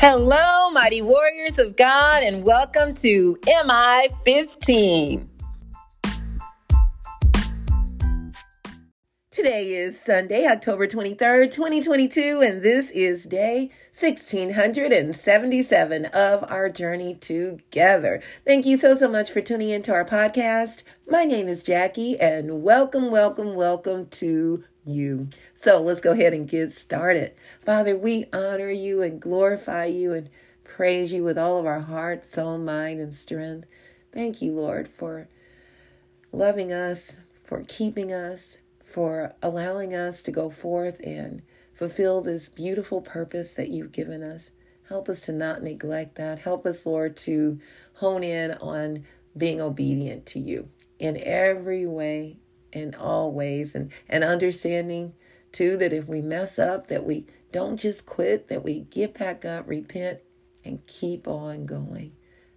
Hello, mighty warriors of God, and welcome to MI 15. Today is Sunday, October 23rd, 2022, and this is day 1677 of our journey together. Thank you so, so much for tuning into our podcast. My name is Jackie, and welcome, welcome, welcome to you. So let's go ahead and get started. Father, we honor you and glorify you and praise you with all of our heart, soul, mind, and strength. Thank you, Lord, for loving us, for keeping us, for allowing us to go forth and fulfill this beautiful purpose that you've given us. Help us to not neglect that. Help us, Lord, to hone in on being obedient to you in every way, in all ways, and, and understanding too that if we mess up, that we don't just quit, that we get back up, repent, and keep on going.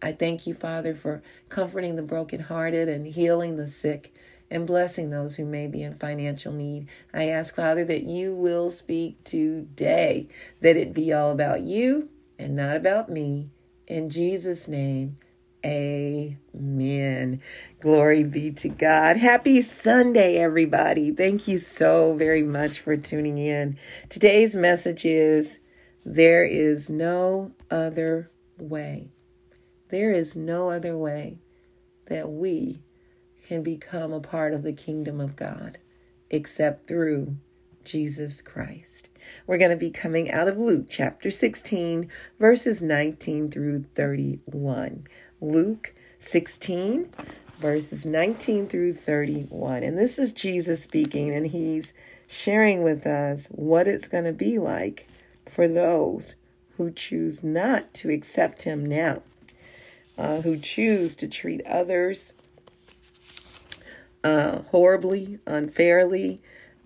I thank you, Father, for comforting the brokenhearted and healing the sick and blessing those who may be in financial need. I ask, Father, that you will speak today, that it be all about you and not about me. In Jesus' name, amen. Glory be to God. Happy Sunday, everybody. Thank you so very much for tuning in. Today's message is There is no other way. There is no other way that we can become a part of the kingdom of God except through Jesus Christ. We're going to be coming out of Luke chapter 16, verses 19 through 31. Luke 16, verses 19 through 31. And this is Jesus speaking, and he's sharing with us what it's going to be like for those who choose not to accept him now, uh, who choose to treat others uh, horribly, unfairly.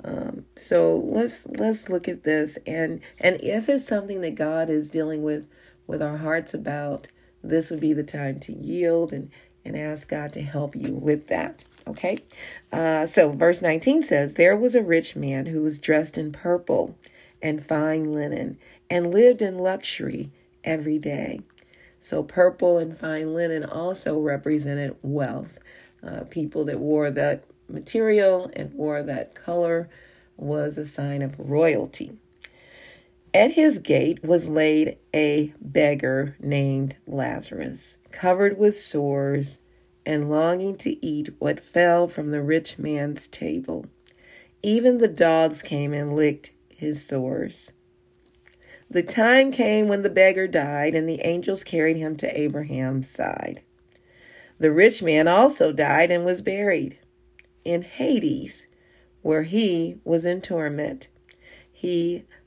Um, so let's let's look at this and and if it's something that God is dealing with with our hearts about, this would be the time to yield and and ask God to help you with that. Okay, uh, so verse 19 says, There was a rich man who was dressed in purple and fine linen and lived in luxury every day. So, purple and fine linen also represented wealth uh, people that wore that material and wore that color was a sign of royalty. At his gate was laid a beggar named Lazarus, covered with sores and longing to eat what fell from the rich man's table. Even the dogs came and licked his sores. The time came when the beggar died, and the angels carried him to Abraham's side. The rich man also died and was buried in Hades, where he was in torment. He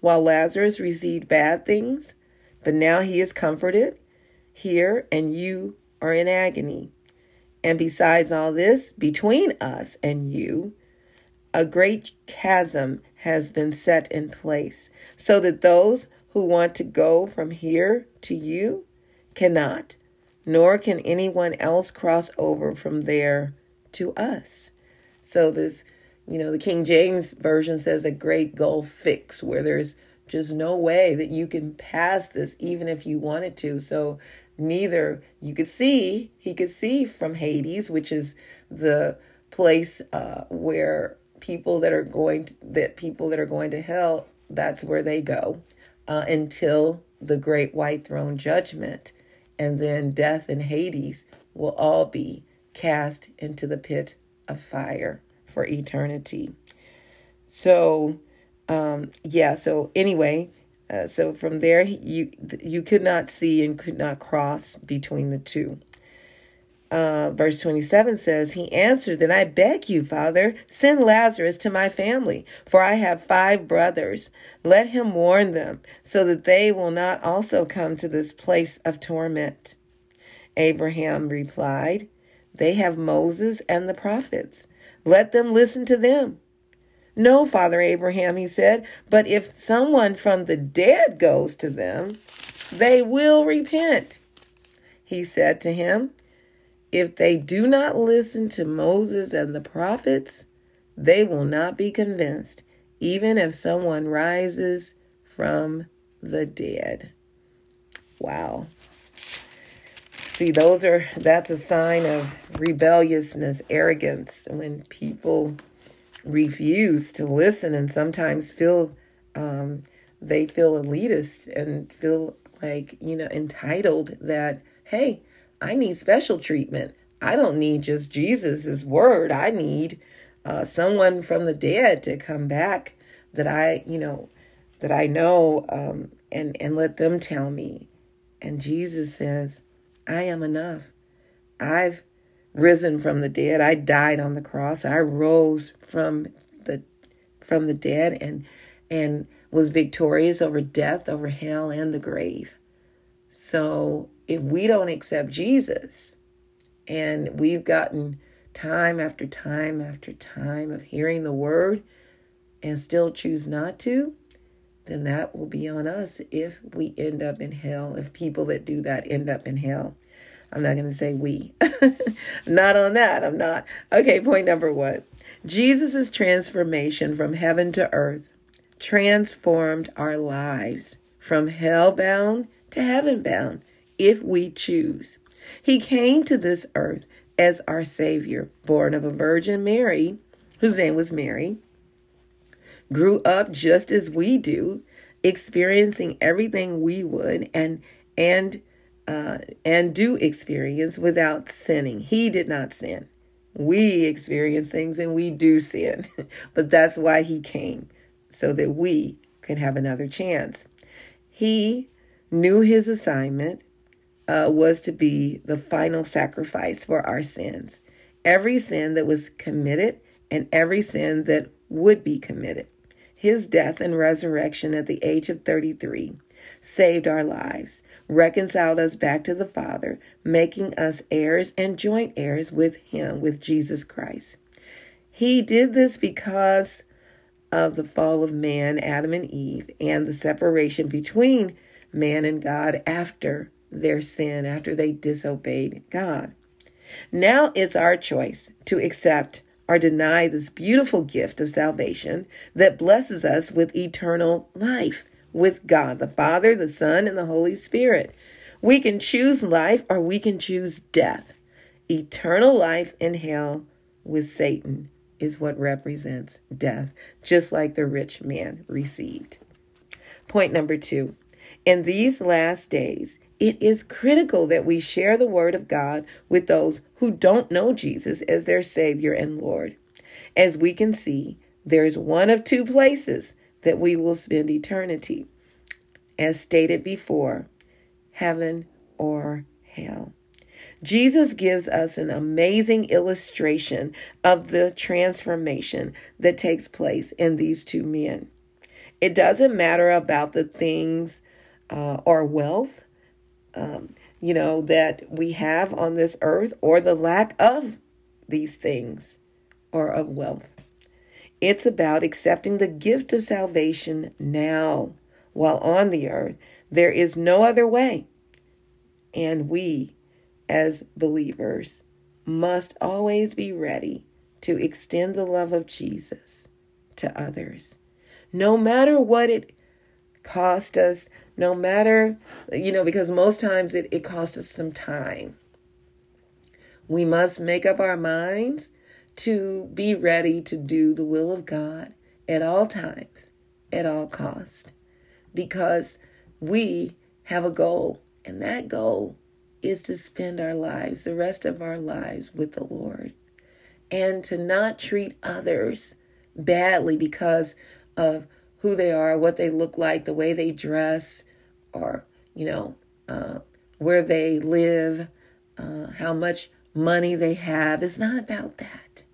while Lazarus received bad things. But now he is comforted here, and you are in agony. And besides all this, between us and you, a great chasm has been set in place, so that those who want to go from here to you cannot, nor can anyone else cross over from there to us. So this, you know, the King James version says a great gulf fix where there's just no way that you can pass this even if you wanted to. So neither you could see, he could see from Hades, which is the place uh, where people that are going to, that people that are going to hell, that's where they go uh, until the great white throne judgment. And then death and Hades will all be cast into the pit of fire for eternity. So, um, yeah. So anyway, uh, so from there you you could not see and could not cross between the two. uh, verse 27 says, He answered, Then I beg you, Father, send Lazarus to my family, for I have five brothers. Let him warn them, so that they will not also come to this place of torment. Abraham replied, They have Moses and the prophets. Let them listen to them. No, Father Abraham, he said, but if someone from the dead goes to them, they will repent. He said to him, If they do not listen to Moses and the prophets, they will not be convinced, even if someone rises from the dead. Wow. See, those are that's a sign of rebelliousness, arrogance when people refuse to listen and sometimes feel um, they feel elitist and feel like you know entitled that hey i need special treatment. I don't need just Jesus's word. I need uh, someone from the dead to come back that i you know that i know um, and and let them tell me. And jesus says i am enough i've risen from the dead. I died on the cross. I rose from the from the dead and and was victorious over death, over hell and the grave. So, if we don't accept Jesus and we've gotten time after time after time of hearing the word and still choose not to, then that will be on us if we end up in hell, if people that do that end up in hell. I'm not going to say we. not on that. I'm not. Okay, point number one Jesus' transformation from heaven to earth transformed our lives from hell bound to heaven bound if we choose. He came to this earth as our Savior, born of a Virgin Mary, whose name was Mary, grew up just as we do, experiencing everything we would, and and uh, and do experience without sinning. He did not sin. We experience things and we do sin, but that's why he came, so that we could have another chance. He knew his assignment uh, was to be the final sacrifice for our sins. Every sin that was committed and every sin that would be committed. His death and resurrection at the age of 33 saved our lives, reconciled us back to the Father, making us heirs and joint heirs with Him, with Jesus Christ. He did this because of the fall of man, Adam and Eve, and the separation between man and God after their sin, after they disobeyed God. Now it's our choice to accept or deny this beautiful gift of salvation that blesses us with eternal life with God, the Father, the Son, and the Holy Spirit. We can choose life or we can choose death. Eternal life in hell with Satan is what represents death, just like the rich man received. Point number two. In these last days, it is critical that we share the word of God with those who don't know Jesus as their Savior and Lord. As we can see, there is one of two places that we will spend eternity. As stated before, heaven or hell. Jesus gives us an amazing illustration of the transformation that takes place in these two men. It doesn't matter about the things uh, or wealth, um, you know, that we have on this earth or the lack of these things or of wealth. It's about accepting the gift of salvation now while on the earth. There is no other way. And we, as believers, must always be ready to extend the love of Jesus to others. No matter what it cost us, no matter, you know, because most times it, it costs us some time. We must make up our minds to be ready to do the will of God at all times, at all cost, because we have a goal, and that goal is to spend our lives, the rest of our lives, with the Lord, and to not treat others badly because of who they are, what they look like, the way they dress, or you know, uh, where they live, uh, how much money they have. It's not about that.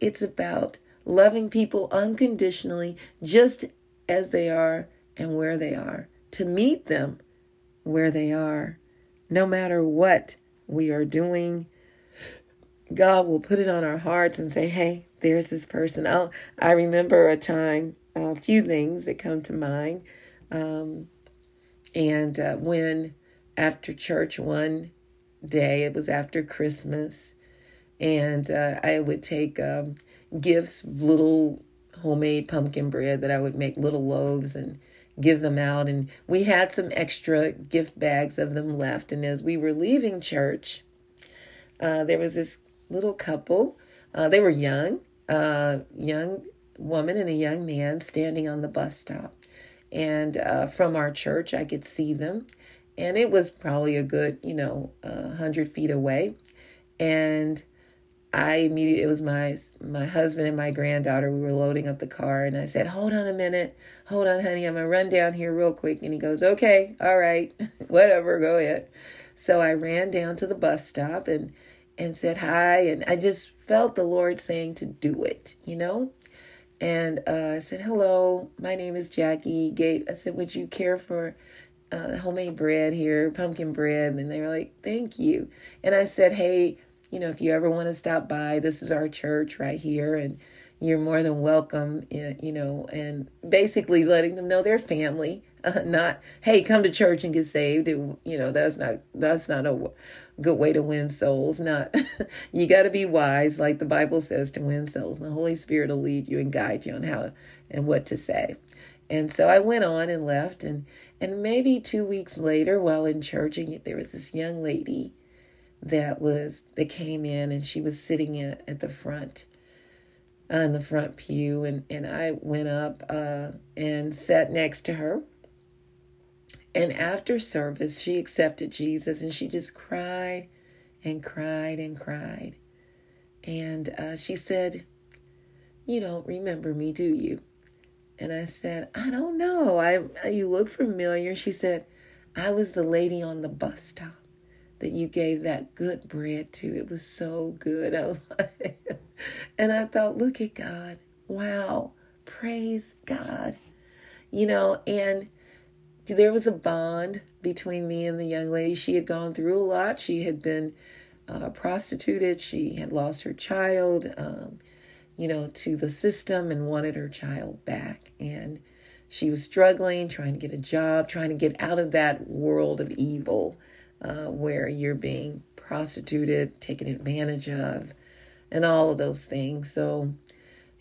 It's about loving people unconditionally, just as they are and where they are, to meet them where they are, no matter what we are doing. God will put it on our hearts and say, "Hey, there's this person." i I remember a time, a few things that come to mind, um, and uh, when after church one day, it was after Christmas, and uh, I would take um, gifts, little homemade pumpkin bread that I would make little loaves and give them out. And we had some extra gift bags of them left. And as we were leaving church, uh, there was this little couple. Uh, they were young, uh, young woman and a young man standing on the bus stop. And uh, from our church, I could see them. And it was probably a good, you know, a hundred feet away. And I immediately it was my my husband and my granddaughter. We were loading up the car, and I said, "Hold on a minute, hold on, honey. I'm gonna run down here real quick." And he goes, "Okay, all right, whatever, go ahead." So I ran down to the bus stop and and said hi, and I just felt the Lord saying to do it, you know. And uh, I said, "Hello, my name is Jackie." Gave I said, "Would you care for?" Uh, homemade bread here, pumpkin bread. And they were like, thank you. And I said, hey, you know, if you ever want to stop by, this is our church right here, and you're more than welcome, you know, and basically letting them know they're family, uh, not, hey, come to church and get saved. It, you know, that's not, that's not a good way to win souls. Not, you got to be wise, like the Bible says, to win souls. And the Holy Spirit will lead you and guide you on how and what to say. And so I went on and left, and and maybe two weeks later, while in church, and there was this young lady that was that came in and she was sitting at, at the front on the front pew and and I went up uh, and sat next to her. And after service she accepted Jesus and she just cried and cried and cried. And uh, she said you don't remember me do you? And I said I don't know. I you look familiar. She said I was the lady on the bus stop that you gave that good bread to. It was so good. I was like, and I thought, look at God. Wow. Praise God. You know, and there was a bond between me and the young lady. She had gone through a lot. She had been uh, prostituted. She had lost her child, um, you know, to the system and wanted her child back. And she was struggling, trying to get a job, trying to get out of that world of evil uh, where you're being prostituted, taken advantage of, and all of those things. So,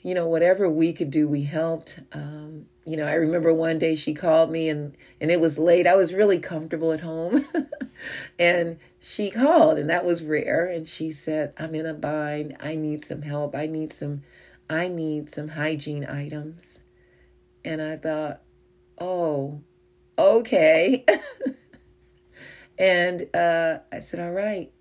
you know, whatever we could do, we helped. Um, you know, I remember one day she called me and and it was late. I was really comfortable at home. and she called and that was rare and she said, "I'm in a bind. I need some help. I need some I need some hygiene items." And I thought, "Oh, okay." And uh, I said, All right.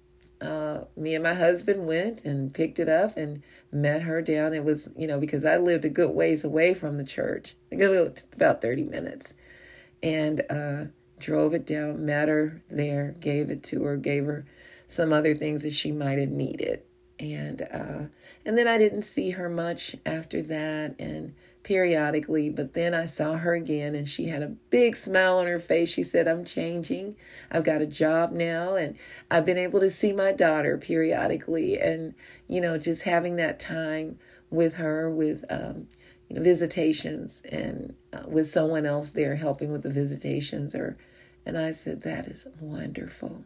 Uh, me and my husband went and picked it up and met her down. It was, you know, because I lived a good ways away from the church, about 30 minutes, and uh, drove it down, met her there, gave it to her, gave her some other things that she might have needed. And uh, and then I didn't see her much after that. And periodically, but then I saw her again and she had a big smile on her face. She said, I'm changing. I've got a job now and I've been able to see my daughter periodically and, you know, just having that time with her with, um, you know, visitations and uh, with someone else there helping with the visitations or, and I said, that is wonderful.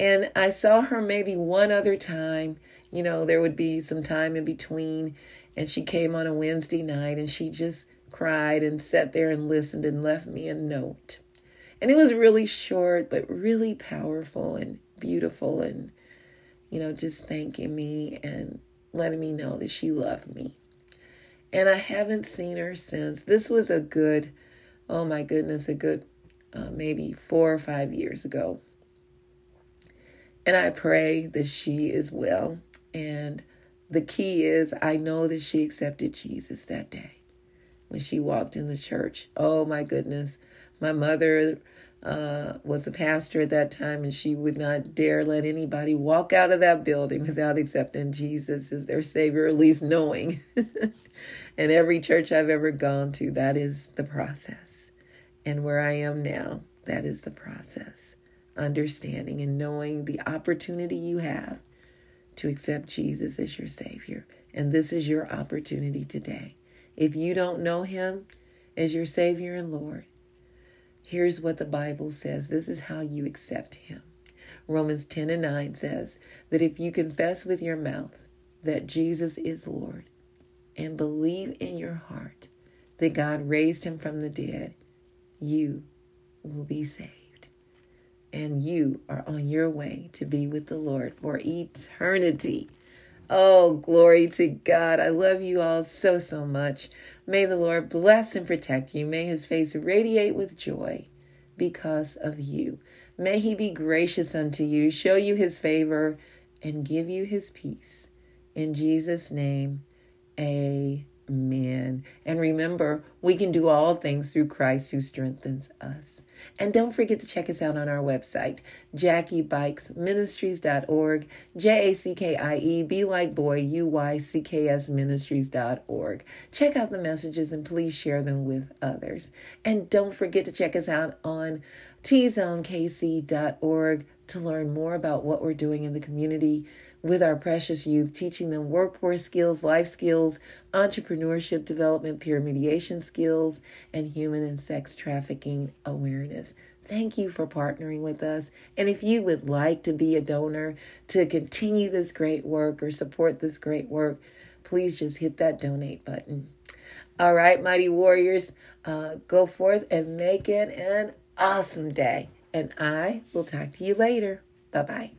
And I saw her maybe one other time, you know, there would be some time in between and she came on a Wednesday night and she just cried and sat there and listened and left me a note. And it was really short, but really powerful and beautiful and, you know, just thanking me and letting me know that she loved me. And I haven't seen her since. This was a good, oh my goodness, a good uh, maybe four or five years ago. And I pray that she is well and the key is I know that she accepted Jesus that day when she walked in the church. Oh my goodness. My mother uh, was the pastor at that time, and she would not dare let anybody walk out of that building without accepting Jesus as their Savior, at least knowing. and every church I've ever gone to, that is the process. And where I am now, that is the process. Understanding and knowing the opportunity you have to accept Jesus as your Savior. And this is your opportunity today. If you don't know Him as your Savior and Lord, here's what the Bible says this is how you accept Him. Romans 10 and 9 says that if you confess with your mouth that Jesus is Lord and believe in your heart that God raised Him from the dead, you will be saved and you are on your way to be with the Lord for eternity. Oh, glory to God. I love you all so, so much. May the Lord bless and protect you. May his face radiate with joy because of you. May he be gracious unto you, show you his favor, and give you his peace. In Jesus' name, amen. And remember, we can do all things through Christ who strengthens us. And don't forget to check us out on our website, JackieBuycksMinistries.org, J A C K I E, B like boy, U Y C K S Ministries.org. Check out the messages and please share them with others. And don't forget to check us out on tzonekc.org to learn more about what we're doing in the community with our precious youth, teaching them workforce skills, life skills, entrepreneurship development, peer mediation skills, and human and sex trafficking awareness. Thank you for partnering with us. And if you would like to be a donor to continue this great work or support this great work, please just hit that donate button. All right, mighty warriors, uh, go forth and make it an awesome day. And I will talk to you later. Bye bye.